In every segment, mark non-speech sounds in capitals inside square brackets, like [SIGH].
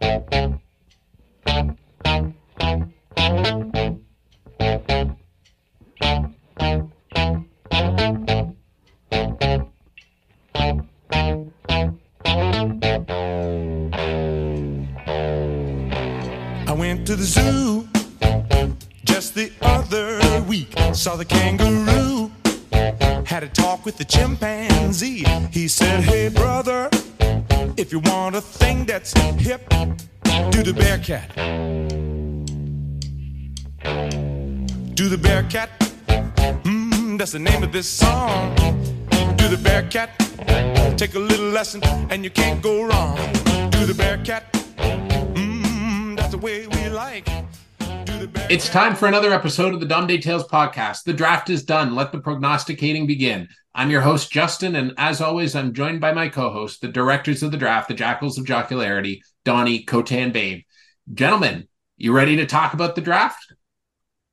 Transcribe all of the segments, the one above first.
I went to the zoo just the other week. Saw the kangaroo. Had a talk with the chimpanzee. He said, Hey, brother, if you want a thing that's hip, the bear cat. Do the bear cat. Mm, that's the name of this song. Do the bear cat. Take a little lesson and you can't go wrong. Do the bear cat. Mm, that's the way we like. It's time for another episode of the Dom Day Tales podcast. The draft is done. Let the prognosticating begin. I'm your host, Justin, and as always, I'm joined by my co host, the directors of the draft, the Jackals of Jocularity, Donnie, Cote, and Babe. Gentlemen, you ready to talk about the draft?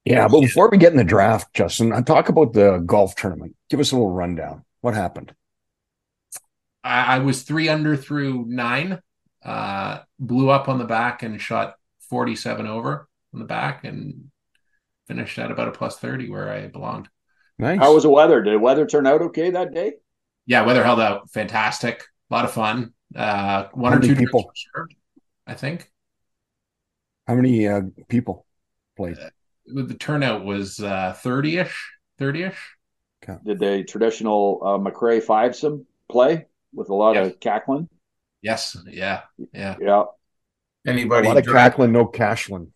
Yeah, but before we get in the draft, Justin, I talk about the golf tournament. Give us a little rundown. What happened? I, I was three under through nine, uh, blew up on the back and shot 47 over on the back and finished at about a plus 30 where I belonged. Nice. How was the weather? Did the weather turn out okay that day? Yeah, weather held out fantastic. A lot of fun. Uh, one How or two people? drinks served, I think. How many uh, people played? The turnout was uh, 30-ish, 30-ish. Did the traditional uh, McRae fivesome play with a lot Yes. of cackling? Yes, yeah, yeah. Yeah. Anybody? A Anybody lot of cackling, no cashling.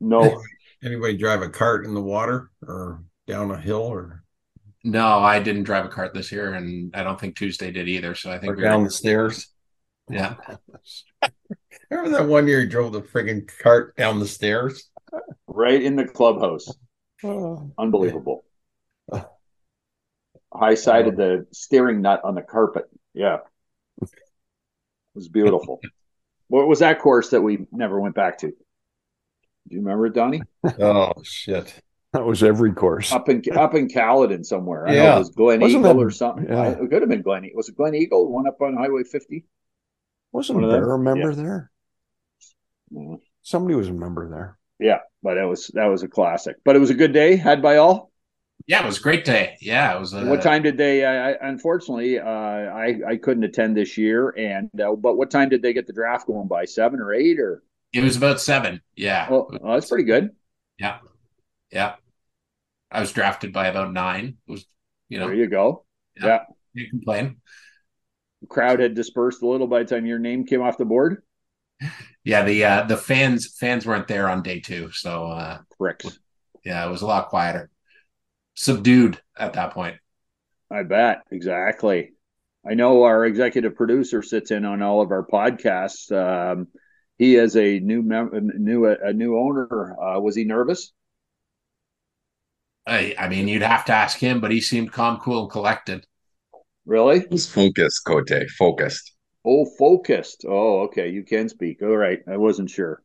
No. [LAUGHS] anybody drive a cart in the water or down a hill or, No, I didn't drive a cart this year, and I don't think Tuesday did either. So I think or we down were, the stairs? yeah. [LAUGHS] Remember that one year you drove the friggin' cart down the stairs? right in the clubhouse. Oh. Unbelievable. Oh. High sided the steering nut on the carpet. Yeah. It was beautiful. [LAUGHS] what was that course that we never went back to? Do you remember it, Donnie? Oh shit! That was every course. Up in up in Caledon somewhere. I know Yeah. it was Glen Wasn't Eagle that- or something. yeah. It could have been Glen Eagle. Was it Glen Eagle? One up on Highway 50? Wasn't one of them? Bear a member there? Yeah. Somebody was a member there. Yeah, but that was that was a classic. But it was a good day, had by all. Yeah, it was a great day. Yeah, it was. Uh, what time did they? I, I unfortunately, uh, I I couldn't attend this year. And uh, but what time did they get the draft going by? Seven or eight or? It was about seven. Yeah, Oh, oh, that's pretty good. yeah, yeah. I was drafted by about nine. It was, you know, There you go. can't complain. The crowd had dispersed a little by the time your name came off the board. Yeah, the uh, the fans fans weren't there on day two, so uh, Pricks. yeah, it was a lot quieter, subdued at that point. I bet exactly. I know our executive producer sits in on all of our podcasts. Um, he is a new mem- new a new owner. Uh, was he nervous? I, I mean, you'd have to ask him, but he seemed calm, cool, and collected. Really? He's focused, Cote, focused. Oh, focused. Oh, okay. You can speak. All right. I wasn't sure.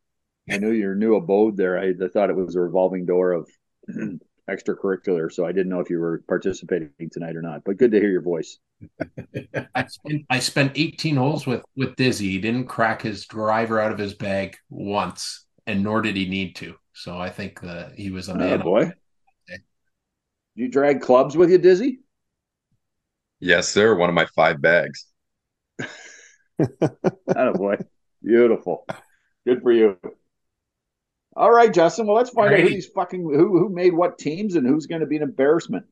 I knew your new abode there. I, I thought it was a revolving door of [CLEARS THROAT] extracurricular, so I didn't know if you were participating tonight or not. But good to hear your voice. [LAUGHS] I spent I spent 18 holes with with Dizzy. He didn't crack his driver out of his bag once, and nor did he need to. So I think that he was a man. Oh, man. boy. You drag clubs with you, Dizzy? Yes, sir. One of my five bags. [LAUGHS] Oh boy. Beautiful. Good for you. All right, Justin. Well, let's find out who these fucking who who made what teams and who's going to be an embarrassment.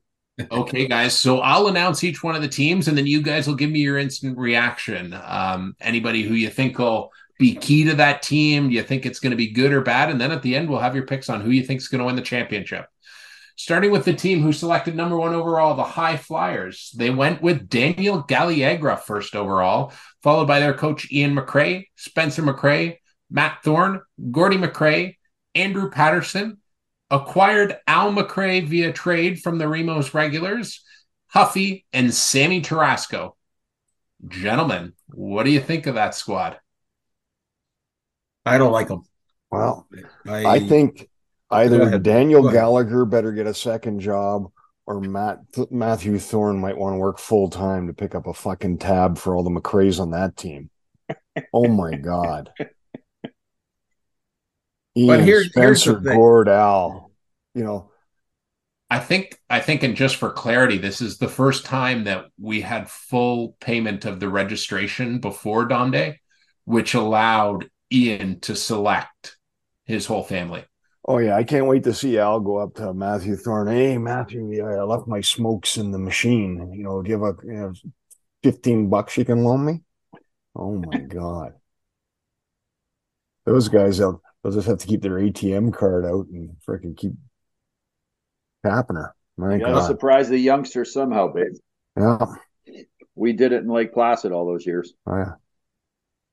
Okay, guys. So I'll announce each one of the teams, and then you guys will give me your instant reaction. Um, anybody who you think will be key to that team, do you think it's going to be good or bad? And then at the end, we'll have your picks on who you think is going to win the championship. Starting with the team who selected number one overall, the High Flyers. They went with Daniel Galliagra first overall, followed by their coach Ian McRae, Spencer McRae, Matt Thorne, Gordy McRae, Andrew Patterson, acquired Al McRae via trade from the Remos regulars, Huffy, and Sammy Tarasco. Gentlemen, what do you think of that squad? I don't like them. Well, I, I think Go either. Daniel Gallagher better get a second job or Matt Matthew Thorne might want to work full time to pick up a fucking tab for all the McRae's on that team. Oh my god. [LAUGHS] Ian, here's- here's the Spencer, thing. Gord, Al. You know, I think I think and just for clarity, this is the first time that we had full payment of the registration before Dom Day, which allowed Ian to select his whole family. Oh yeah, I can't wait to see Al go up to Matthew Thorne. Hey, Matthew, I left my smokes in the machine. You know, do you have a you know, fifteen bucks you can loan me? Oh my [LAUGHS] god, those guys, they'll, they'll just have to keep their ATM card out and freaking keep tapping her. My You gotta god, surprise the youngster somehow, babe. yeah, We did it in Lake Placid all those years. oh, yeah.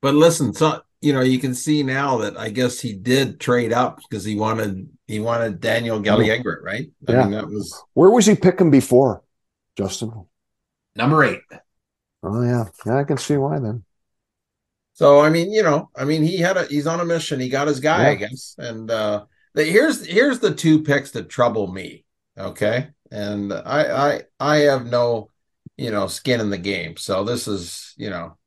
But listen, so you know, you can see now that I guess he did trade up because he wanted he wanted Daniel Galliegret, right? I Yeah. mean, that was Where was he picking before, Justin? Number eight. Oh yeah, yeah, I can see why then. so. I mean, you know, I mean, he had a he's on a mission. He got his guy, I guess. And uh the, here's here's the two picks that trouble me. Okay, and I I I have no you know skin in the game, so this is you know.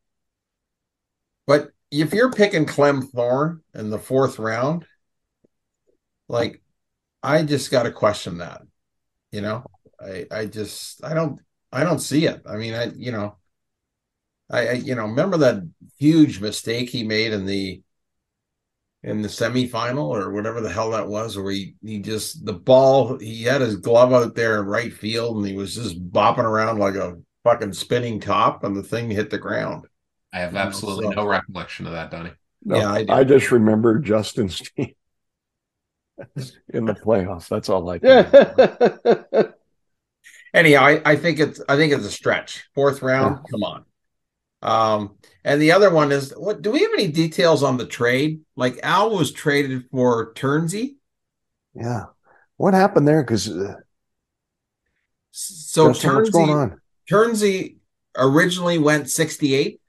But if you're picking Clem Thorne in the fourth round, like I just got to question that. You know, I I just I don't I don't see it. I mean, I you know, I, I you know remember that huge mistake he made in the in the semifinal or whatever the hell that was, where he he just the ball he had his glove out there in right field and he was just bopping around like a fucking spinning top and the thing hit the ground. I have absolutely so- no recollection of that, Donnie. No, Yeah, I. I just remember Justin's team [LAUGHS] in the playoffs. That's all I can. remember. [LAUGHS] Anyhow, I, I think it's I think it's a stretch. Fourth round, come on. Um, and the other one is what do we have any details on the trade? Like Al was traded for Turnsey. Yeah, what happened there? Because uh, So Justin, what's going Turnsey on? Turnsey originally went 68.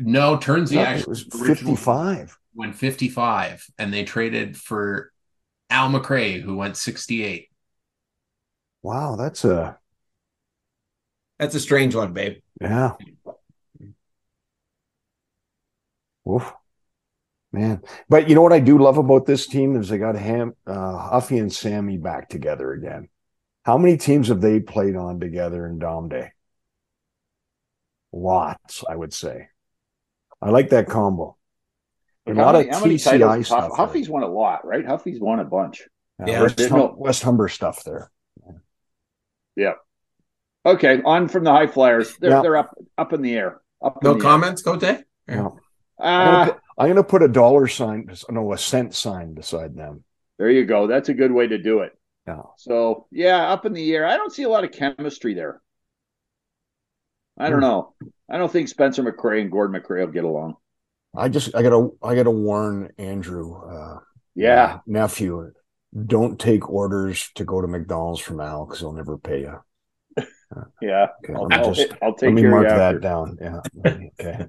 No, Turnsey Yeah, actually it was fifty-five. went 55, and they traded for Al McRae, who went 68. Wow, that's a That's a strange one, babe. yeah. Oof. Man, but you know what I do love about this team is they got Ham, uh, Huffy and Sammy back together again. How many teams have they played on together in Dom Day? Lots, I would say. I like that combo. A How lot many- of how many TCI titles stuff. Huff- Huffy's won a lot, right? Huffy's won a bunch. Yeah, West, there's Hum- no- West Humber stuff there. Yeah. Okay, on from the high flyers. They're Yeah. they're up up in the air. Up No in the comments, Cote? Yeah. Air. I'm gonna, put, I'm gonna put a dollar sign, no, a cent sign beside them. there you go. That's a good way to do it. Yeah. So yeah, up in the air. I don't see a lot of chemistry there. I don't Hmm. know. I don't think Spencer McRae and Gordon McRae will get along. I just I gotta I gotta warn Andrew, uh, Yeah. nephew, don't take orders to go to McDonald's from Al because he'll never pay you. [LAUGHS] Yeah. Okay, I'll, I'll, just I'll let me mark that down. Yeah. [LAUGHS] Okay.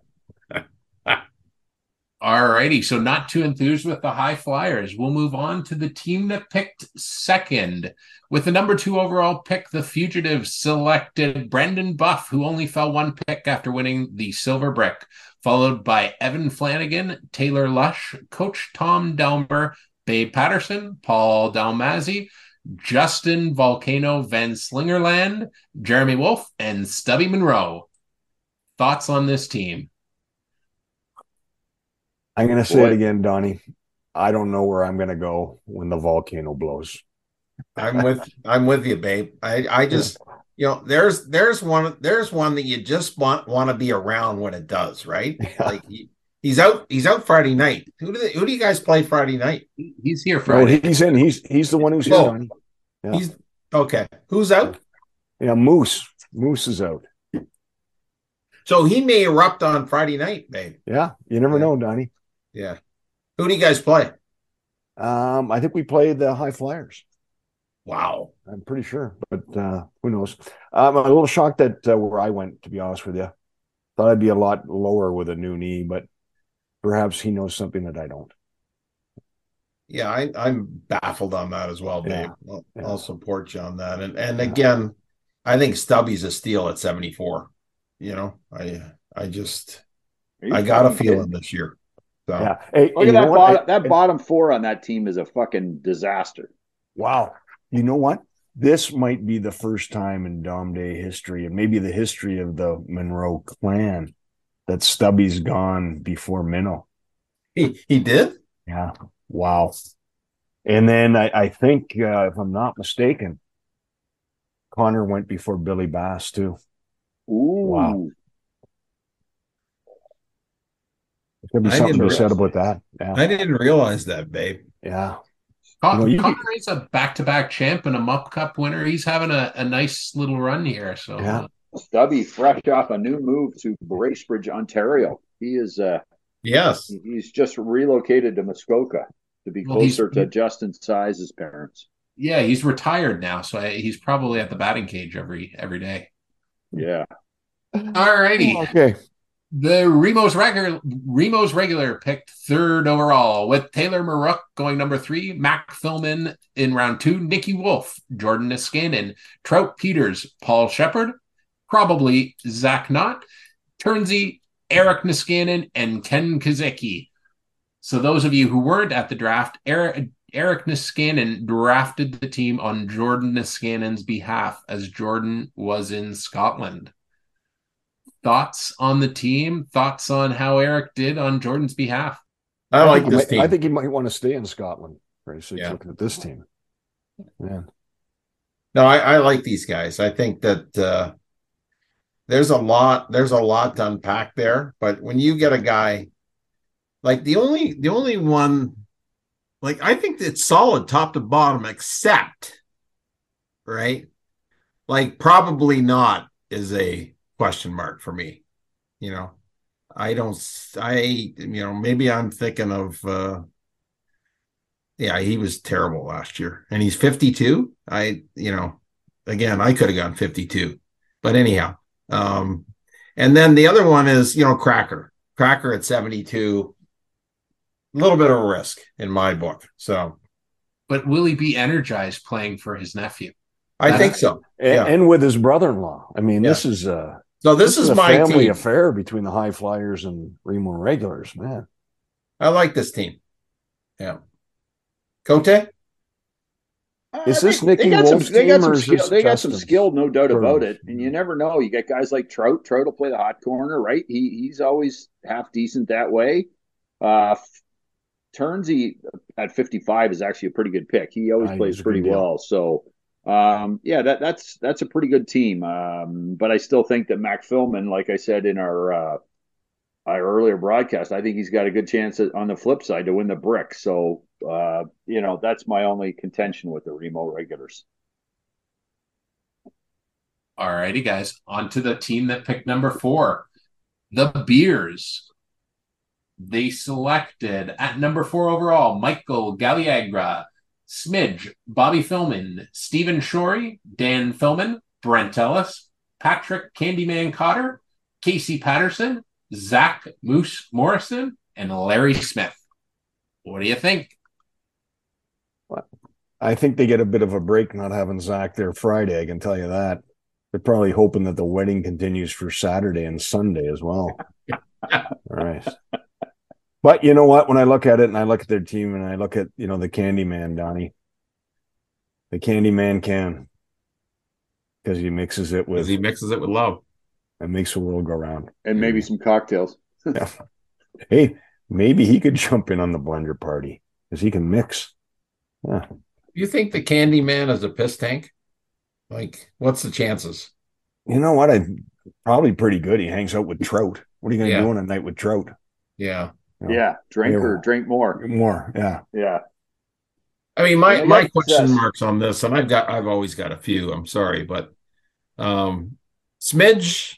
All righty. So, not too enthused with the high flyers. We'll move on to the team that picked second. With the number two overall pick, the Fugitives selected Brendan Buff, who only fell one pick after winning the Silver Brick, followed by Evan Flanagan, Taylor Lush, Coach Tom Delmer, Babe Patterson, Paul Dalmazzi, Justin Volcano Van Slingerland, Jeremy Wolf, and Stubby Monroe. Thoughts on this team? I'm gonna say Boy. it again, Donnie. I don't know where I'm gonna go when the volcano blows. I'm with I'm with you, babe. I I just you know there's there's one there's one that you just want want to be around when it does, right? [LAUGHS] Yeah. Like he, he's out he's out Friday night. Who do they, who do you guys play Friday night? He's here No, Friday. he's in. He's he's the one who's here, Oh. Donnie. Yeah. He's okay. Who's out? Yeah, Moose. Moose is out. So he may erupt on Friday night, babe. Yeah, you never Yeah. know, Donnie. Yeah. Who do you guys play? Um, I think we played the High Flyers. Wow. I'm pretty sure, but uh, who knows? I'm a little shocked that uh, where I went, to be honest with you. Thought I'd be a lot lower with a new knee, but perhaps he knows something that I don't. Yeah, I, I'm baffled on that as well, babe. Yeah. I'll, Yeah. I'll support you on that. And and again, I think Stubby's a steal at 74. You know, I I just I got a feeling this year. So Yeah. Hey, Look at that bottom, I- that I- bottom four on that team is a fucking disaster. Wow. You know what? This might be the first time in Dom Day history, and maybe the history of the Monroe clan, that Stubby's gone before Minnow. he, he did. Yeah. Wow. And then I, I think, uh, if I'm not mistaken, Connor went before Billy Bass too. Ooh. Wow. There could be I something to didn't be said realize about that. Yeah. I didn't realize that, babe. Yeah. Con- You know, you Connor is a back-to-back champ and a Mup Cup winner. He's having a, a nice little run here. So Yeah. Stubby, fresh off a new move to Bracebridge, Ontario. He is uh Yes. he's just relocated to Muskoka to be Well, he's- closer to Justin Size's parents. yeah, he's retired now, so I, he's probably at the batting cage every every day. Yeah. All righty. Okay. The Remos regular Remos regular picked third overall with Taylor Maruk going number three, Mac Philman in round two, Nikki Wolf, Jordan Niskanen, Trout Peters, Paul Shepard, probably Zach Knott, Turnsey, Eric Niskanen, and Ken Kazicki. So those of you who weren't at the draft, Eric Eric Niskanen drafted the team on Jordan Niskanen's behalf as Jordan was in Scotland thoughts on the team thoughts on how eric did on jordan's behalf I like think he this might- team. I think he might want to stay in Scotland. Right. So he's Yeah. looking at this team. Man. No, I, I like these guys. I think that uh, there's a lot there's a lot to unpack there. But when you get a guy like the only the only one like I think it's solid top to bottom, except right, like probably not is a question mark for me. You know, I don't. I, you know maybe I'm thinking of. uh yeah, he was terrible last year, and he's 52. I, you know, again, I could have gone 52, but anyhow. Um, and then the other one is, you know, Cracker, Cracker at 72, a little bit of a risk in my book. So but will he be energized playing for his nephew I That's- think so. And, Yeah. and with his brother-in-law. I mean, this is uh So this, is, a my family team. affair between the high flyers and Remo regulars, man. I like this team. Yeah. Cote? Is Uh, this they- Nicky they got some, Wolf's they got team, some or is skill, this they got some skill, no doubt about it. And you never know. You get guys like Trout. Trout will play the hot corner, right? He he's always half decent that way. Uh Turnsey at 55 is actually a pretty good pick. He always Ah, plays pretty well. So um yeah, that that's that's a pretty good team. Um but I still think that Mac Philman, like I said in our uh our earlier broadcast, I think he's got a good chance on the flip side to win the brick. So uh, you know, that's my only contention with the Remo regulars. all righty guys on to the team that picked number four the beers they selected at number four overall michael galliagra smidge bobby philman stephen shorey dan philman brent ellis patrick candyman cotter casey patterson zach moose morrison and larry smith what do you think I think they get a bit of a break not having Zach there Friday. I can tell you that. They're probably hoping that the wedding continues for Saturday and Sunday as well. [LAUGHS] All right. But you know what? When I look at it and I look at their team and I look at, you know, the Candyman, Donnie, the Candyman can because he mixes it with he mixes it with love. and makes the world go round. And maybe some cocktails. [LAUGHS] Yeah. Hey, maybe he could jump in on the blender party because he can mix. Yeah. You think the Candy Man is a piss tank? Like, what's the chances? You know what? I probably pretty good. He hangs out with Trout. What are you going to Yeah. do on a night with Trout? Yeah. Yeah. Yeah, drink or drink more. More, yeah. Yeah. I mean, my my question yes. marks on this, and I've got I've always got a few. I'm sorry, but um Smidge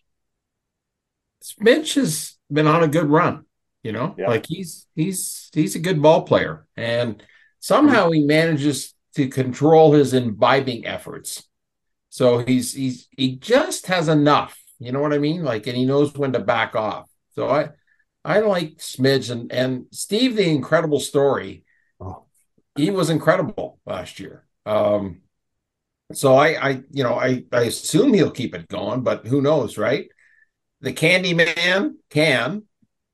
Smidge has been on a good run, you know, Yeah. like he's he's he's a good ball player, and somehow he manages to control his imbibing efforts. So he's he's he just has enough, you know what I mean? Like, and he knows when to back off. So I I like Smidge and and Steve the Incredible Story Oh, he was incredible last year. Um, so I, I, you know, I, I assume he'll keep it going, but who knows, right? The Candy Man can.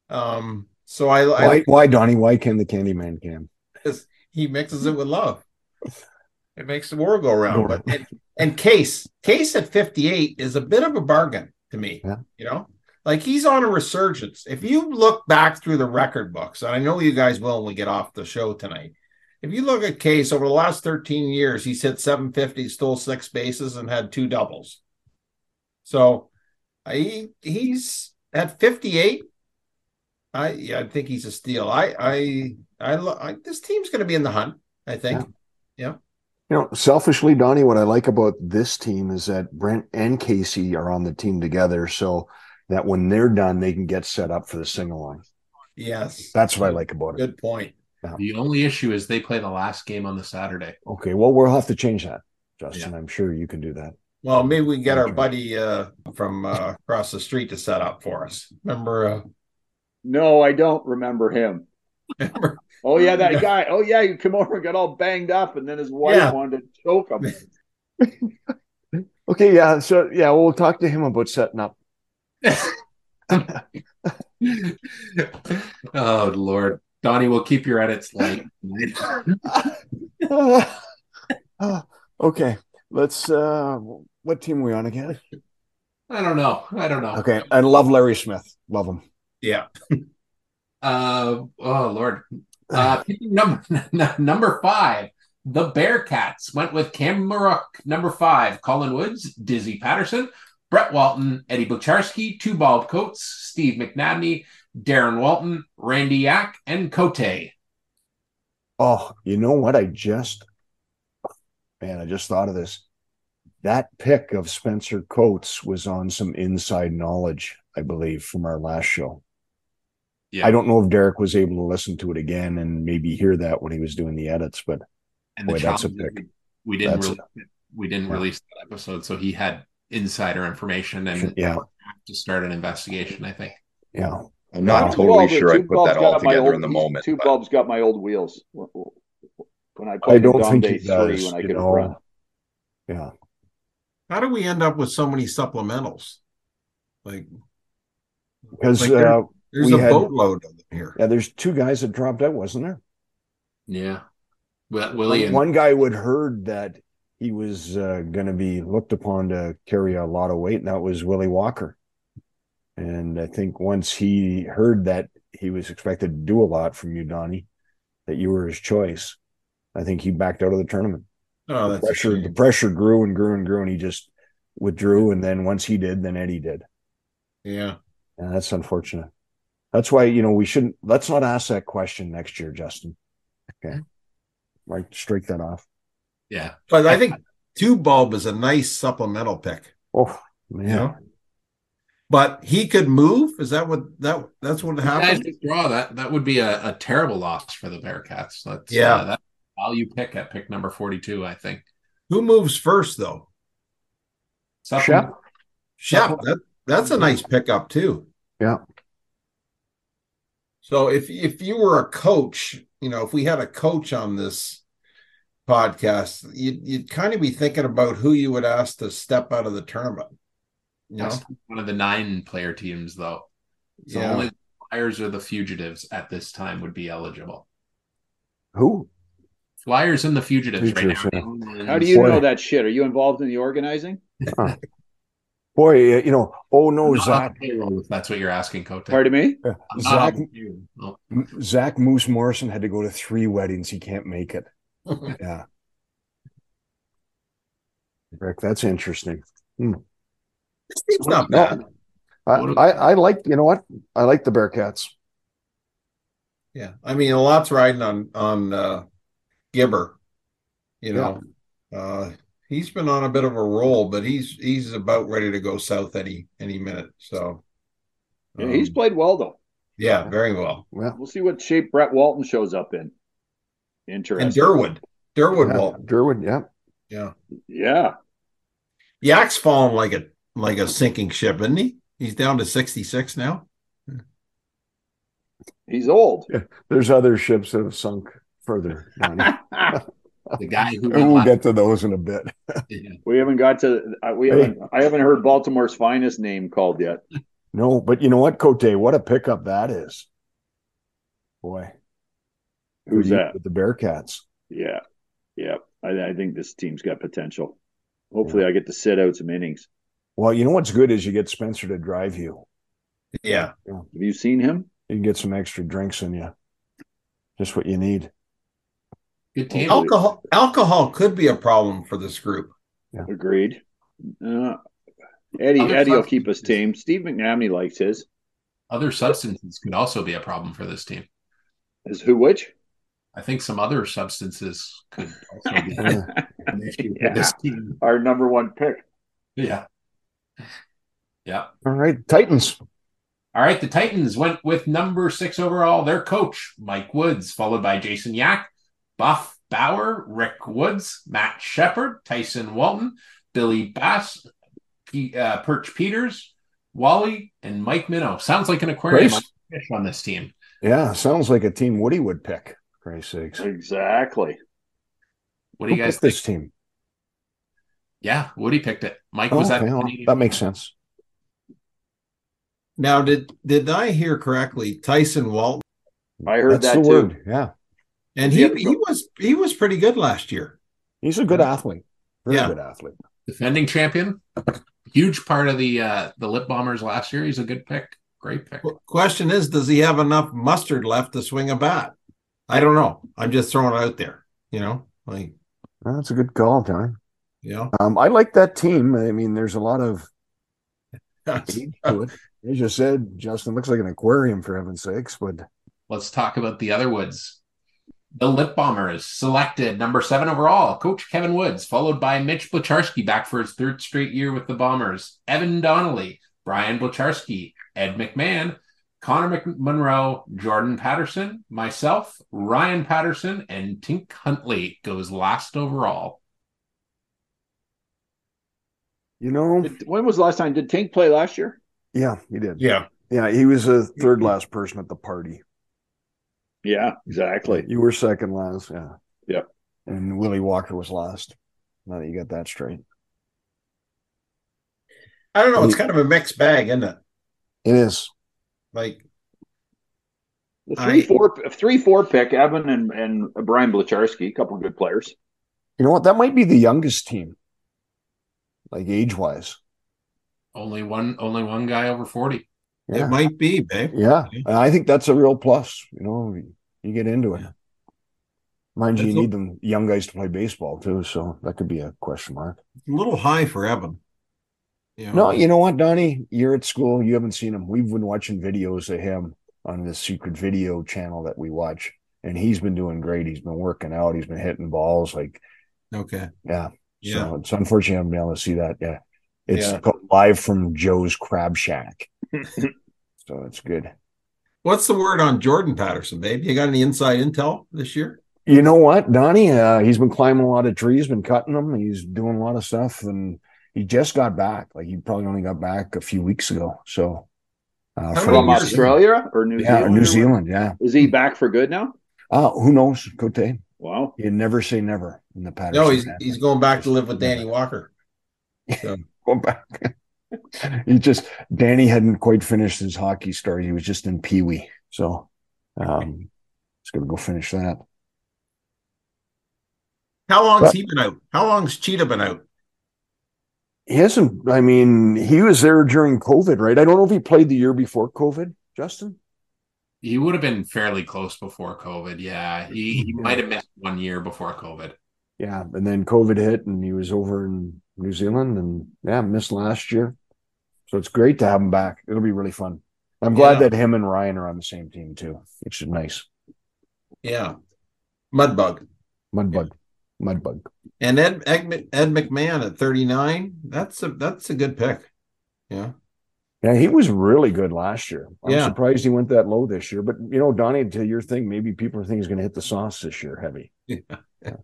Um, So I, I Why, why, Donnie? Why can the Candyman can? Because he mixes it with love. It makes the world go around. But and, and Case, Case at 58 is a bit of a bargain to me. Yeah. You know, like he's on a resurgence. If you look back through the record books, and I know you guys will when we get off the show tonight. If you look at Case over the last 13 years, he's hit 750, stole six bases, and had two doubles. So uh, he he's at 58. I yeah, I think he's a steal. I I I, I this team's going to be in the hunt. I think. Yeah. You know, selfishly, Donnie, what I like about this team is that Brent and Casey are on the team together, so that when they're done, they can get set up for the sing along. Yes, That's what I like about it. good point. The only issue is they play the last game on the Saturday. Okay, well, we'll have to change that, Justin. I'm sure you can do that. Well, maybe we can get our buddy uh, from uh, across the street to set up for us. Remember? Uh, No, I don't remember him. remember? Oh yeah, that [LAUGHS] guy. Oh yeah, he come over and got all banged up, and then his wife Yeah. wanted to choke him. [LAUGHS] Okay, yeah. So yeah, we'll talk to him about setting up. [LAUGHS] oh Lord, Donnie, we'll keep your edits light. Uh, [LAUGHS] okay, let's. uh What team are we on again? I don't know. I don't know. Okay, I love Larry Smith. Love him. Yeah. [LAUGHS] Uh oh Lord. Uh number number five. The Bearcats went with Cam Marook, number five, Colin Woods, Dizzy Patterson, Brett Walton, Eddie Bucharski, two bald coats, Steve McNabney, Darren Walton, Randy Yak, and Cote. Oh, you know what? I just, man, I just thought of this. That pick of Spencer Coates was on some inside knowledge, I believe, from our last show. Yeah. I don't know if Derek was able to listen to it again and maybe hear that when he was doing the edits, but And Boy, the that's a pick. We didn't That's re- we didn't Yeah. release that episode, so he had insider information and Yeah. to start an investigation. I think. yeah. I'm not Two totally sure I put that all together old- in the moment. Two but bulbs got my old wheels when I I don't think Day he does. when I you could know, run. yeah. How do we end up with so many supplementals? Like, Because Like there- uh, there's We a had- boatload of them here. yeah, there's two guys that dropped out, wasn't there? Yeah. Well, Willie and One guy would heard that he was uh, going to be looked upon to carry a lot of weight, and that was Willie Walker. And I think once he heard that he was expected to do a lot from you, Donnie, that you were his choice, I think he backed out of the tournament. Oh, the pressure, the pressure grew and grew and grew, and he just withdrew. And then once he did, then Eddie did. yeah. And that's unfortunate. That's why you know we shouldn't. Let's not ask that question next year, Justin. Okay, right, strike that off. Yeah. But I think two bulb is a nice supplemental pick. Oh man, You know? But he could move. Is that what that that's what You guys happened? withdraw that. That would be a, a terrible loss for the Bearcats. That's Yeah. uh, that value pick at pick number forty two. I think. Who moves first though? Supplement- Shep. Shep. That, that's a nice pickup too. Yeah. So if if you were a coach, you know, if we had a coach on this podcast, you'd you'd kind of be thinking about who you would ask to step out of the tournament. You know? That's one of the nine player teams, though. So Yeah. only the Flyers or the Fugitives at this time would be eligible. Who? Flyers and the Fugitives right Fugitives, now. How do you Boy. know that shit? Are you involved in the organizing? Boy, uh, you know. Oh no, I'm not Zach. payroll, if that's what you're asking, Cote. Pardon me? uh, Zach. on Zach Moose Morrison had to go to three weddings. He can't make it. [LAUGHS] Yeah. Rick, that's interesting. It's not No. bad. I, I, I like. You know what? I like the Bearcats. Yeah, I mean, a lot's riding on on uh, Gibber. You know, uh, he's been on a bit of a roll, but he's he's about ready to go south any any minute. So, Yeah, he's um, played well though. yeah, very well. Well, We'll see what shape Brett Walton shows up in. Interesting. And Durwood, Durwood, yeah, Walton. Durwood. Yeah. Yeah, Yeah. Yak's fallen like a like a sinking ship, isn't he? He's down to sixty six now. He's old. There's other ships that have sunk further. [LAUGHS] The guy who we'll last- get to those in a bit. [LAUGHS] we haven't got to uh, we Hey. haven't I haven't heard Baltimore's finest name called yet. No, but you know what, Cote? What a pickup that is. Boy, Who's Who do you- that? With the Bearcats. Yeah, yeah. I, I think this team's got potential. Hopefully, I get to sit out some innings. Well, you know what's good is you get Spencer to drive you. Yeah. Have you seen him? You can get some extra drinks in you. Just what you need. Good team. Alcohol alcohol could be a problem for this group. Agreed. Uh, Eddie Other Eddie will keep us tame. Steve McNamee likes his. Other substances could also be a problem for this team. Is who which? I think some other substances could also be Yeah. [LAUGHS] an issue for this team. Our number one pick. Yeah. Yeah. All right, Titans. All right, the Titans went with number six overall, their coach, Mike Woods, followed by Jason Yak, Buff Bauer, Rick Woods, Matt Shepard, Tyson Walton, Billy Bass, P- uh, Perch Peters, Wally, and Mike Minnow. Sounds like an aquarium fish on this team. Yeah, sounds like a team Woody would pick. Christ's sakes. Exactly. What do you Who guys think? this team? Yeah, Woody picked it. Mike Oh, was at okay, well, that makes sense. Now, did did I hear correctly? Tyson Walton, I heard That's that the too. word. Yeah, and he Yeah, he was he was pretty good last year. he's a good athlete. Very Yeah. good athlete. defending champion. Huge part of the uh the lip bombers last year. He's a good pick. Great pick. Qu- Question is, does he have enough mustard left to swing a bat? I don't know. I'm just throwing it out there. You know, like That's a good call, Tony. you know. Um, I like that team. I mean, there's a lot of [LAUGHS] age to it. As you said, Justin looks like an aquarium for heaven's sakes, but Let's talk about the other Woods. The Lip Bombers selected number seven overall, Coach Kevin Woods, followed by Mitch Blacharski back for his third straight year with the Bombers, Evan Donnelly, Brian Blacharski, Ed McMahon, Connor McMonroe, Jordan Patterson, myself, Ryan Patterson, and Tink Huntley goes last overall. you know, When was the last time? Did Tink play last year? yeah, he did. Yeah. Yeah, he was a third last person at the party. Yeah, exactly. You were second last, yeah. Yep. And Willie Walker was last. Now that you got that straight. I don't know. It's kind of a mixed bag, isn't it? It is. Like The three I- four three four pick, Evan and, and Brian Blacharski, a couple of good players. You know what? That might be the youngest team, like age wise. Only one only one guy over 40. Yeah. it might be, babe. Yeah. And I think that's a real plus. You know, you get into it. Yeah. Mind you, you a- need them young guys to play baseball too. So that could be a question mark. A little high for Evan. No, you know what, Donnie? You're at school. You haven't seen him. We've been watching videos of him on this secret video channel that we watch. And he's been doing great. He's been working out. He's been hitting balls. Like, Okay. yeah. Yeah. So it's unfortunate I haven't been able to see that. Yeah. It's Yeah. live from Joe's Crab Shack. [LAUGHS] so it's good. What's the word on Jordan Patterson, babe? You got any inside intel this year? You know what, Donnie? Uh, he's been climbing a lot of trees, been cutting them. He's doing a lot of stuff, and he just got back. Like he probably only got back a few weeks ago. So uh, from many From Australia or New yeah, Zealand? New Zealand, yeah. Is he back for good now? Uh, who knows, Cote? Wow. You never say never in the Patterson. No, he's family. he's going back to live with Danny Walker. So, [LAUGHS] going back. he just Danny hadn't quite finished his hockey story. He was just in Pee Wee, so um, he's gonna go finish that. how long's But- he been out? How long's Cheetah been out? He hasn't. I mean, he was there during COVID, right? I don't know if he played the year before COVID, Justin. He would have been fairly close before COVID. Yeah. He, he mm-hmm. might have missed one year before COVID. Yeah, and then COVID hit, and he was over in New Zealand, and yeah, missed last year. So it's great to have him back. It'll be really fun. I'm glad Yeah. that him and Ryan are on the same team too, which is nice. Yeah. Mudbug. Mudbug, Mudbug. And Ed, Ed Ed McMahon at 39. That's a that's a good pick. Yeah. Yeah, he was really good last year. I'm Yeah. surprised he went that low this year. But you know, Donnie, to your thing, maybe people are think he's going to hit the sauce this year heavy. [LAUGHS] Yeah,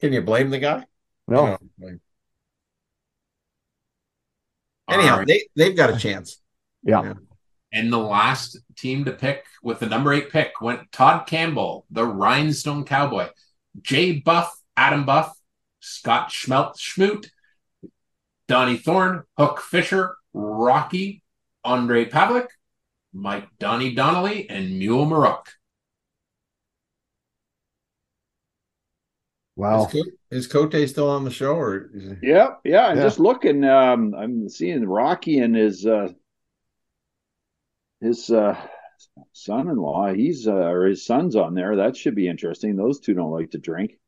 Can you blame the guy? No, No. Anyhow, All right. they they've got a chance. yeah, And the last team to pick with the number eight pick went Todd Campbell, the Rhinestone Cowboy, Jay Buff, Adam Buff, Scott Schmelt Schmoot, Donnie Thorne, Hook Fisher, Rocky, Andre Pavlik, Mike Donnie Donnelly and Mule Marook. Wow. Is, Co- is Cote still on the show or is he... Yeah, yeah. I'm Yeah. just looking. Um, I'm seeing Rocky and his uh, his uh, son-in-law. He's uh, or his son's on there. That should be interesting. Those two don't like to drink.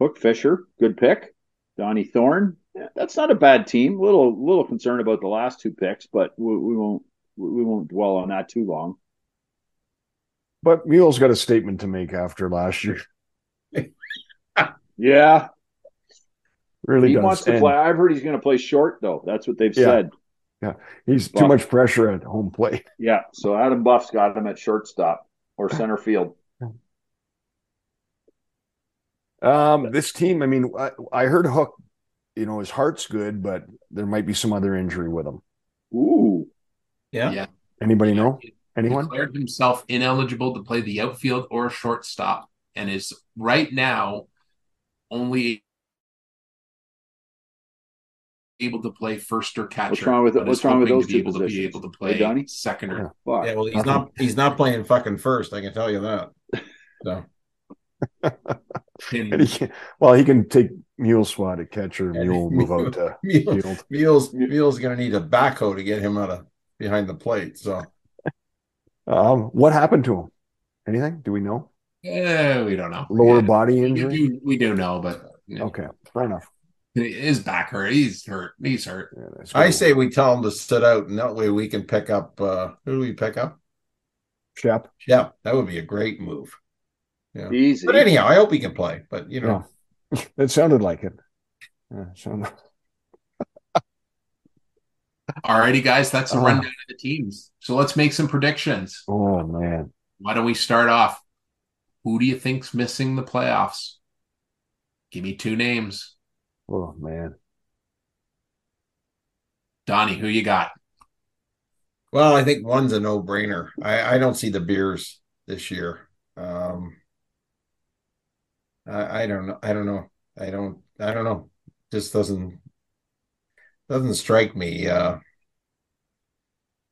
Hook Fisher, good pick. Donnie Thorne. Yeah, that's not a bad team. Little little concerned about the last two picks, but we, we won't we won't dwell on that too long. But Mule's got a statement to make after last year. Yeah, Really he does. wants to And play. I've heard he's going to play short though. That's what they've Yeah. said. Yeah, he's too much pressure at home plate. [LAUGHS] Yeah. So Adam Buff's got him at shortstop or center field. Um, this team, I mean, I, I heard Hook, you know, his heart's good, but there might be some other injury with him. Ooh. Yeah. Yeah. Anybody know? He Anyone? declared himself ineligible to play the outfield or shortstop and is right now only able to play first or catcher. What's wrong with- but what's wrong with those to be two able to be able to play Donnie? second or Fuck. Yeah, well, he's not he's not playing fucking first. I can tell you that. So [LAUGHS] And he can, well, he can take Mule's spot at catcher. Yeah. Mule [LAUGHS] move out to [LAUGHS] Mule, field. Mule's Mule's gonna need a backhoe to get him out of behind the plate. So Um, what happened to him? Anything? Do we know? Eh, we don't know. Lower Yeah. body We injury? do, we do know, but you know, Okay, fair enough. His back hurt. He's hurt. He's hurt. Yeah, I say we tell him to sit out, and that way we can pick up. uh Who do we pick up? Shep. Yeah, that would be a great move. Yeah. Easy. But anyhow, I hope he can play. But you know, [LAUGHS] It sounded like it. Yeah, sounded- [LAUGHS] Alrighty, guys, that's a Oh. rundown of the teams. So let's make some predictions. oh man. Why don't we start off? Who do you think's missing the playoffs? Give me two names. Oh man. Donnie, who you got? well, I think one's a no-brainer. I I don't see the beers this year. Um I I don't know. I don't know. I don't. I don't know. Just doesn't doesn't strike me. Uh,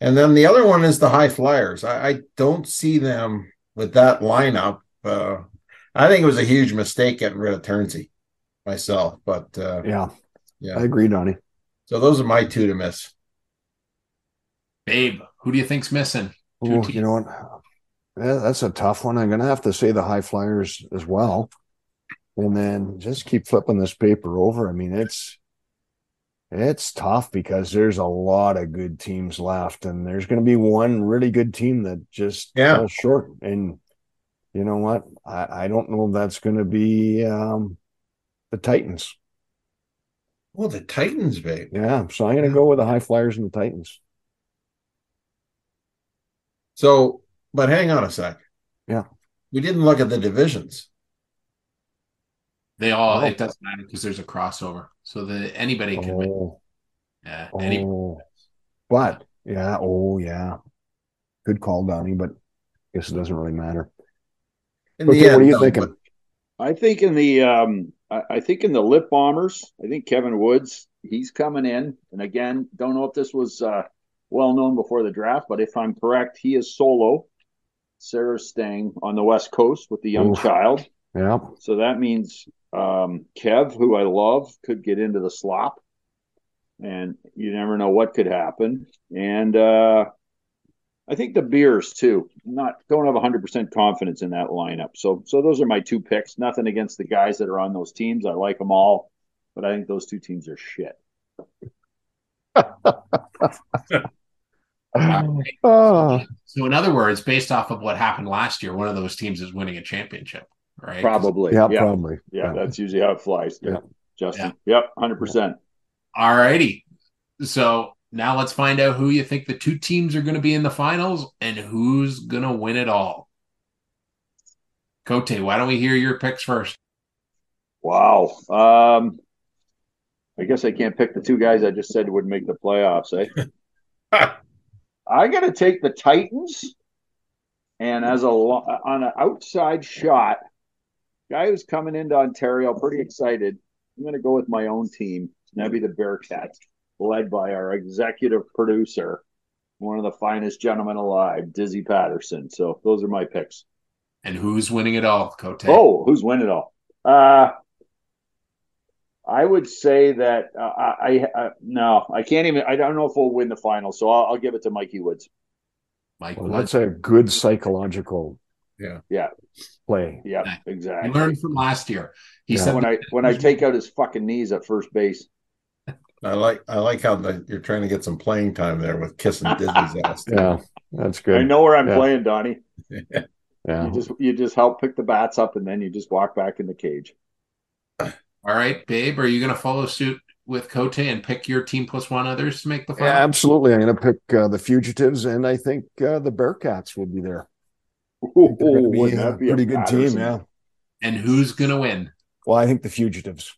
and then the other one is the high flyers. I, I don't see them with that lineup. Uh, I think it was a huge mistake getting rid of Turnsey myself. But uh, Yeah, yeah, I agree, Donnie. so those are my two to miss. Babe, who do you think's missing? Two Oh, teams. you know what? Yeah, that's a tough one. I'm gonna have to say the high flyers as well. And then just keep flipping this paper over. I mean, it's it's tough because there's a lot of good teams left, and there's gonna be one really good team that just Yeah. falls short. And you know what? I, I don't know if that's gonna be um the Titans. Well, the Titans, babe. Yeah, so I'm gonna go with the high flyers and the Titans. So, but hang on a sec. Yeah. we didn't look at the divisions. They all Oh. it doesn't matter because there's a crossover. So that anybody can win. Oh, Yeah, any, oh. But yeah, oh yeah. Good call, Donnie, but I guess it doesn't really matter. Okay, the what are you though, thinking? I think in the um I, I think in the lip bombers, I think Kevin Woods, he's coming in. And again, don't know if this was uh well known before the draft, but if I'm correct, he is solo. Sarah's staying on the west coast with the young Oof. child. Yeah. So that means um Kev, who I love, could get into the slop. And you never know what could happen. And uh I think the beers too. Not don't have hundred percent confidence in that lineup. So so those are my two picks. Nothing against the guys that are on those teams. I like them all, but I think those two teams are shit. [LAUGHS] Ah, so in other words, based off of what happened last year, one of those teams is winning a championship, right? Probably. yeah, Yeah. Yeah. probably. that's usually how it flies. Yeah. Justin. Yep, hundred percent. All righty. So now let's find out who you think the two teams are going to be in the finals and who's going to win it all. Cote, why don't we hear your picks first? Wow. Um I guess I can't pick the two guys I just said would make the playoffs, eh? [LAUGHS] I got to take the Titans, and as a lo- on an outside shot, guy who's coming into Ontario, pretty excited. I'm going to go with my own team, and that'd be the Bearcats, led by our executive producer, one of the finest gentlemen alive, Dizzy Patterson. So those are my picks. And who's winning it all, Cote? Oh, who's winning it all? Uh, I would say that uh, I, I, I no, I can't even. I don't know if we'll win the final, so I'll, I'll give it to Mikey Woods. Mike Well, Woods. that's a good psychological Yeah. Yeah, play. yeah, exactly. I learned from last year. He Yeah. said when I when I take out his fucking knees at first base. I like I like how the, you're trying to get some playing time there with kissing [LAUGHS] Disney's ass. Yeah, that's good. I know where I'm Yeah. playing, Donnie. [LAUGHS] Yeah. You just you just help pick the bats up, and then you just walk back in the cage. All right, babe, are you going to follow suit with Cote and pick your team plus one others to make the final? Yeah, absolutely. I'm going to pick uh, the Fugitives, and I think uh, the Bearcats will be there. Ooh, They're be wouldn't a that be a pretty good team. Yeah. And who's going to win? Well, I think the Fugitives,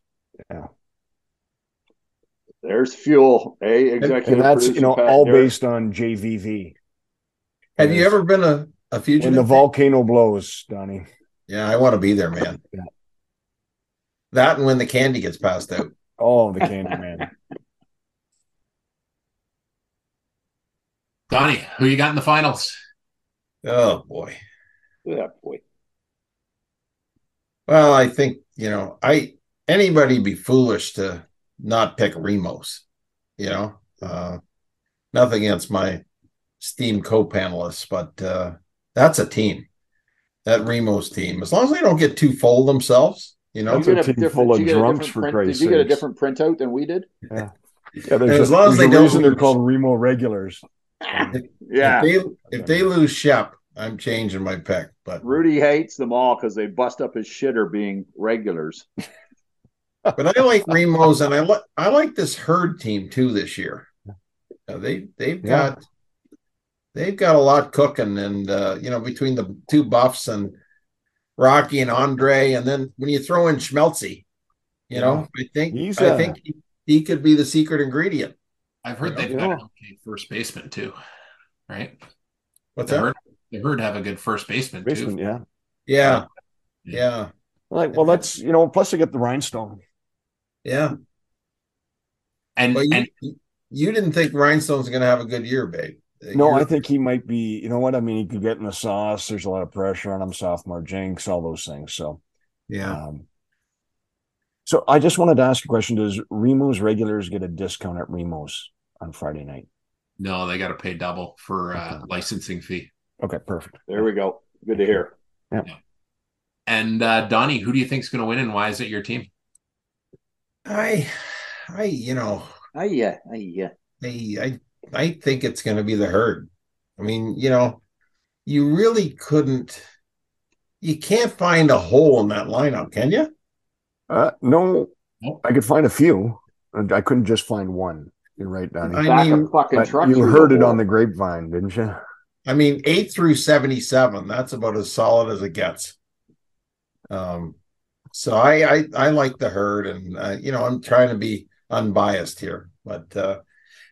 There's fuel, a Executive and that's you know Pat all Garrett. based on JVV. Have you ever been a, a fugitive? When the volcano blows, Donnie. yeah, I want to be there, man. Yeah. That and when the candy gets passed out. Oh, the Candy Man. [LAUGHS] Donnie, who you got in the finals? Oh boy. Yeah, boy. Well, I think you know, I anybody be foolish to not pick Remos. You know, uh, nothing against my steam co-panelists, but uh, that's a team. That Remos team, as long as they don't get too full themselves, you know. That's Did a you get team full of did you get a drunks, different for print- Christ's Did you get a different printout than we did? Yeah, [LAUGHS] there's As a, long as they a don't reason they're called Remo regulars. Yeah. If they if they lose Shep, I'm changing my pick. But Rudy hates them all because they bust up his shitter being regulars. [LAUGHS] but I like Remos and I like I like this herd team too this year. Uh, they they've Yeah. got they've got a lot cooking, and uh, you know between the two buffs and Rocky and Andre, and then when you throw in Schmelzy, you know I think He's, I uh, think he, he could be the secret ingredient. I've heard they've Yeah. got an okay first baseman too, right? What's The that? herd, the herd have a good first baseman Basement, too. yeah. Yeah, Yeah. yeah, Like, well, that's you know. Plus, they get the rhinestone. Yeah. And But and you, you didn't think Rhinestone's going to have a good year, babe? No, You're- I think he might be. You know what? I mean, he could get in the sauce. There's a lot of pressure on him. Sophomore jinx, all those things. So, yeah. um, so I just wanted to ask a question: Does Remo's regulars get a discount at Remo's on Friday night? no, they got to pay double for uh, licensing fee. Okay, perfect. There we go. Good to hear. Yeah. And uh, Donnie, who do you think is going to win, and why is it your team? I, I, you know, I, yeah, ah, yeah. I, I, I think it's going to be the herd. I mean, you know, you really couldn't, you can't find a hole in that lineup, can you? Uh, no, Nope. I could find a few. and I couldn't just find one. You're right, Donnie. I Back mean, fucking truck. you heard it on the grapevine, didn't you? I mean, eight through seventy-seven. That's about as solid as it gets. Um, so I, I, I like the herd, and uh, you know, I'm trying to be unbiased here, but uh,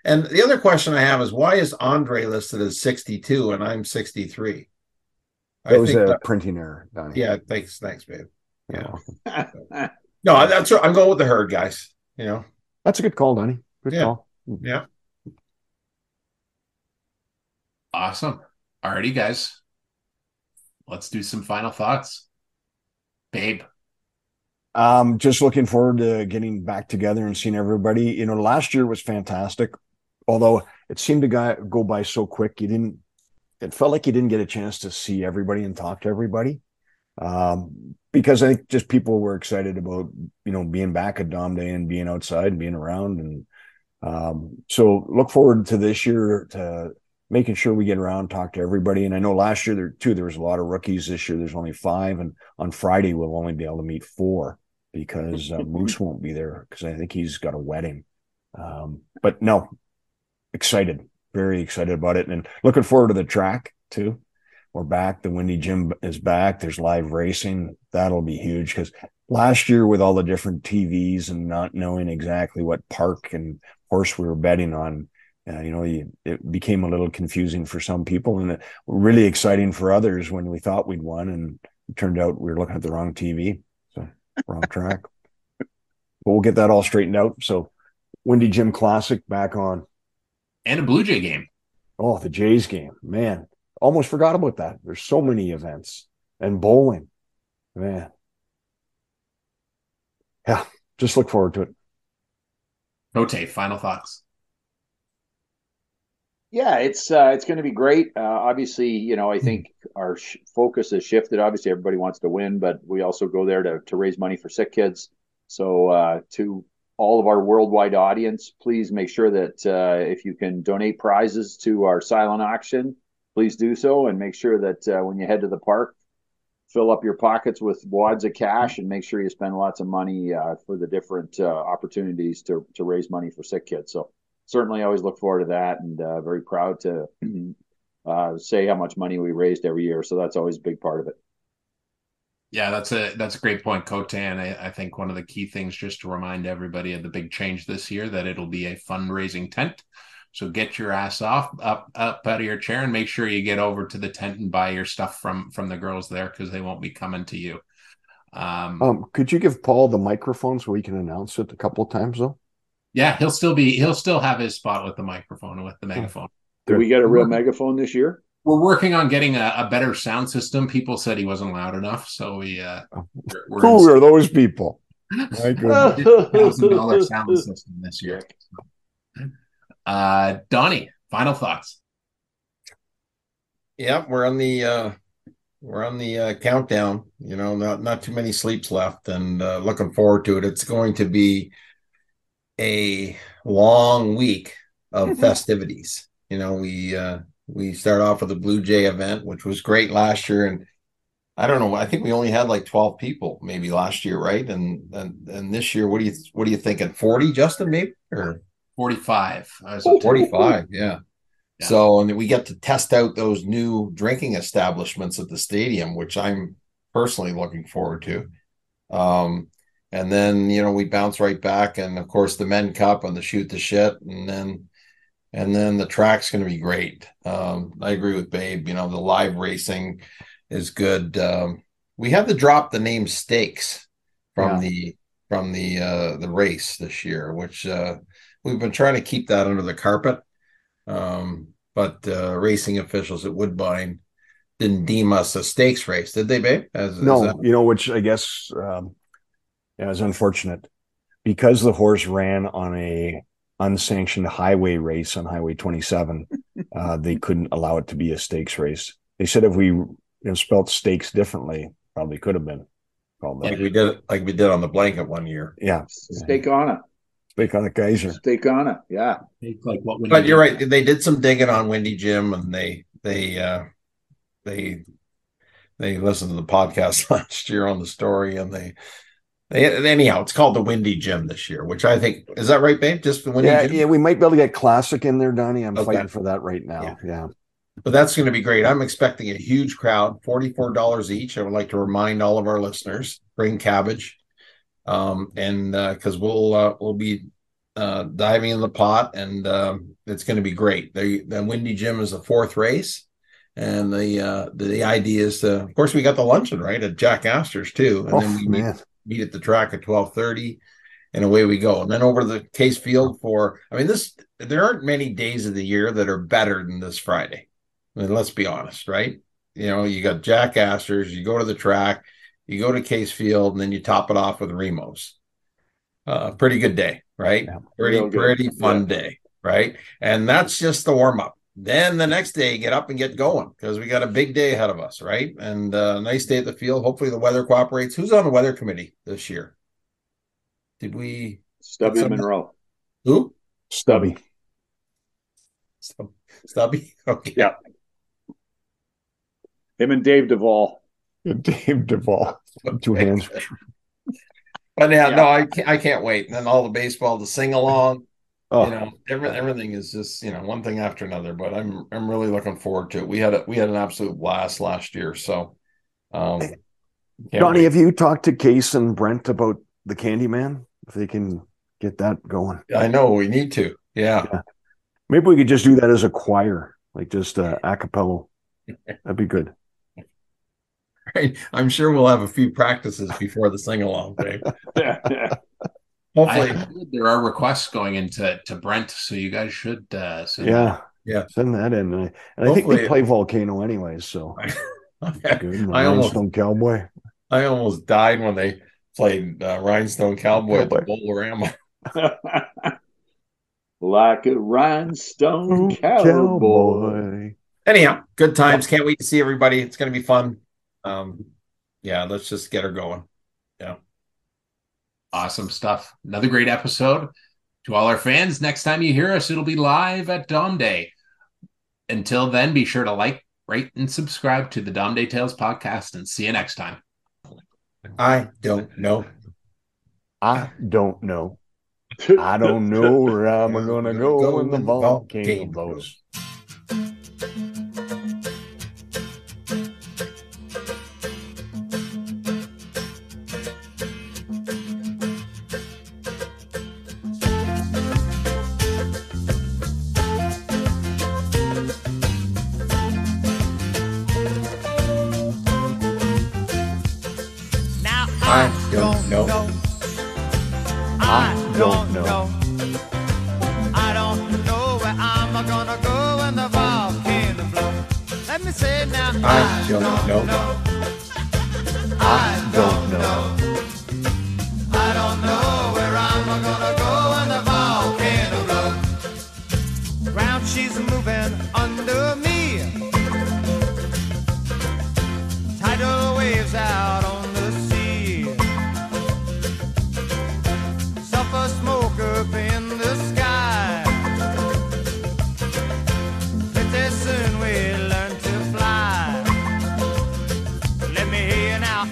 and the other question I have is why is Andre listed as sixty-two and I'm sixty-three? I That was think a that- printing error, Donnie. yeah, thanks, thanks, babe. Yeah. [LAUGHS] No, that's I'm going with the herd, guys. You know, That's a good call, Donnie. Good Yeah. call. yeah. Awesome. Alrighty, guys. Let's do some final thoughts. Babe, Um, just looking forward to getting back together and seeing everybody. You know, last year was fantastic, although it seemed to go, by so quick. You didn't. It felt like you didn't get a chance to see everybody and talk to everybody, um, because I think just people were excited about you know being back at Dom Day and being outside and being around, and um, so look forward to this year to making sure we get around, talk to everybody. And I know last year there too there was a lot of rookies. This year there's only five, and on Friday we'll only be able to meet four because uh, [LAUGHS] Moose won't be there because I think he's got a wedding. Um, but no, excited, very excited about it, and looking forward to the track too. We're back. The Windy Gym is back. There's live racing. That'll be huge because last year with all the different TVs and not knowing exactly what park and horse we were betting on, uh, you know, you, it became a little confusing for some people and it, really exciting for others when we thought we'd won, and it turned out we were looking at the wrong TV, so wrong [LAUGHS] track. But we'll get that all straightened out. So, Windy Jim Classic back on. and a Blue Jay game. Oh, the Jays game, man. Almost forgot about that. There's so many events and bowling, man. Yeah, just look forward to it. Cote, final thoughts. Yeah, it's uh, it's going to be great. Uh, obviously, you know, I think our sh- focus has shifted. Obviously, everybody wants to win, but we also go there to to raise money for sick kids. So, uh, to all of our worldwide audience, please make sure that uh, if you can donate prizes to our silent auction, please do so, and make sure that uh, when you head to the park, fill up your pockets with wads of cash and make sure you spend lots of money uh, for the different uh, opportunities to to raise money for sick kids. So certainly always look forward to that and uh, very proud to [CLEARS THROAT] uh, say how much money we raised every year. So that's always a big part of it. Yeah, that's a that's a great point, Cote. And I, I think one of the key things just to remind everybody of the big change this year that it'll be a fundraising tent. So get your ass off up up out of your chair and make sure you get over to the tent and buy your stuff from from the girls there because they won't be coming to you. Um, Um, could you give Paul the microphone so we can announce it a couple of times though? Yeah, he'll still be he'll still have his spot with the microphone and with the megaphone. Did we get a real megaphone this year? We're working on getting a, a better sound system. People said he wasn't loud enough, so we uh we're, we're Who are those people? My [LAUGHS] goodness. thousand dollar sound [LAUGHS] system this year. Uh, Donnie, final thoughts. Yeah, we're on the uh we're on the uh, countdown. You know, not not too many sleeps left, and uh, looking forward to it. It's going to be a long week of festivities. You know, we uh, we start off with the Blue Jay event, which was great last year, and I don't know. I think we only had like twelve people maybe last year, right? And and and this year, what do you what are you think? thinking? Forty, Justin, maybe or forty five? Forty five, Yeah. Yeah. So, and we get to test out those new drinking establishments at the stadium, which I'm personally looking forward to. Um, and then you know we bounce right back, and of course the men cup and the shoot the shit, and then and then the track's going to be great. Um, I agree with Babe. You know the live racing is good. Um, we had to drop the name Stakes from Yeah. the from the uh, the race this year, which uh, we've been trying to keep that under the carpet. Um, but uh, racing officials at Woodbine didn't deem us a stakes race, did they, babe? As, as No, you know, which I guess um, yeah, was unfortunate because the horse ran on a unsanctioned highway race on Highway 27. [LAUGHS] uh, they couldn't allow it to be a stakes race. They said if we you know, spelt stakes differently, probably could have been called like we did, like we did on the blanket one year. Yeah, stake on it. stake on a geyser. Steak on it. Yeah. like what But you're right; they did some digging on Windy Jim, and they they uh, they they listened to the podcast [LAUGHS] last year on the story, and they. Anyhow, it's called the Windy Gym this year, which I think is that right, babe? Just the Windy Yeah, Gym. yeah, we might be able to get classic in there, Donnie. I'm Okay. fighting for that right now. Yeah. but that's going to be great. I'm expecting a huge crowd, $44 each. I would like to remind all of our listeners, bring cabbage. Um, and uh, because we'll uh, we'll be uh, diving in the pot and um, it's going to be great. The the Windy Gym is the fourth race. And the uh the, the idea is to of course we got the luncheon right at Jack Astor's too. And Oh then we man, meet at the track at 12:30 and away we go. And then over to the Case Field for I mean this there aren't many days of the year that are better than this Friday. I mean, let's be honest, right? You know, you got Jack Astor's, you go to the track, you go to Case Field, and then you top it off with Remos. Uh, pretty good day, right? Yeah. Pretty, pretty fun Yeah. day, right? And that's just the warm up. Then the next day, get up and get going because we got a big day ahead of us, right? And uh, nice day at the field. Hopefully, the weather cooperates. Who's on the weather committee this year? Did we? Stubby Some- Monroe. Who? stubby. Stub- Stubby. [LAUGHS] Okay. Yeah. Him and Dave Duvall. [LAUGHS] Dave Duvall. Two hands. [LAUGHS] But yeah, Yeah. no, I can't, I can't wait. And then all the baseball to sing along. Oh, You know, every, everything is just you know one thing after another. But I'm I'm really looking forward to it. We had a, we had an absolute blast last year. So, um, Donnie, wait. have you talked to Case and Brent about the Candyman? If they can get that going, I know we need to. Yeah, maybe we could just do that as a choir, like just uh, a cappella. [LAUGHS] That'd be good. I'm sure we'll have a few practices before the sing along. Dave. I, Hopefully, there are requests going into to Brent, so you guys should uh send Yeah, Yeah. Send that in. And I, and I think Hopefully- they play Volcano anyways. So [LAUGHS] good. [LAUGHS] I almost Rhinestone Cowboy. I almost died when they played uh, Rhinestone Cowboy at the Cowboy. Bolorama. [LAUGHS] like a rhinestone cowboy. Cowboy. Anyhow, good times. Can't wait to see everybody. It's going to be fun. Um, yeah, let's just get her going. Awesome stuff. Another great episode. To all our fans, next time you hear us, it'll be live at Dom Day. Until then, be sure to like, rate, and subscribe to the Dom Day Tales podcast and see you next time. I don't know. I don't know. I don't know where I'm gonna go when the volcano blows.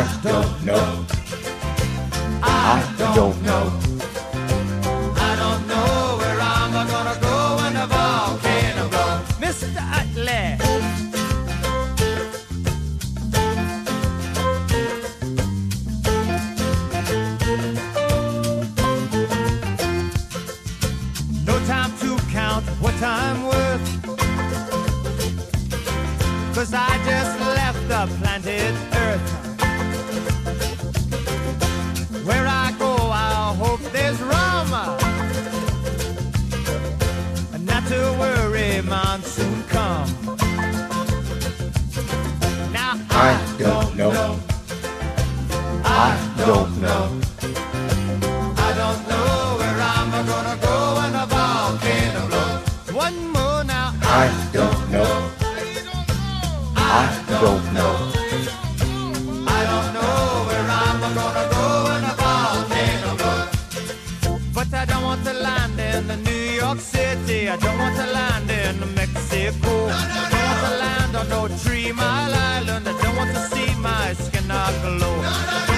I don't know. I don't know. I don't know where I'm gonna go when the volcano blows. One more now. I don't know. I don't know. I don't know where I'm gonna go when the volcano blows. But I don't want to land in the New York City. I don't want to land in Mexico. I don't want to land on no Three Mile Island. I don't want to see my skin glow.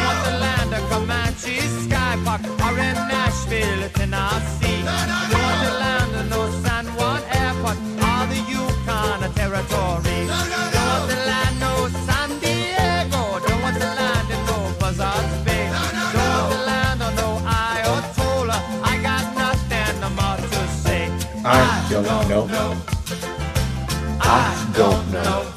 Comanche Sky Park or in Nashville, Tennessee. I don't want to land in no San Juan Airport or the Yukon Territory. Don't want to land no San Diego. Don't want to land in no Buzzards Bay. Don't want to land on no Ayatollah. I got nothing more to say. I don't know. I don't know.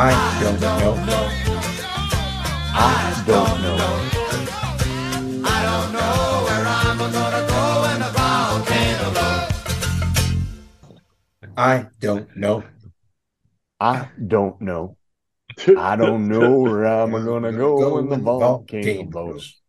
I don't know. I don't know. I don't know where I'm gonna go when the volcano blows. I don't know. I don't know. I don't know where I'm gonna go when the volcano blows.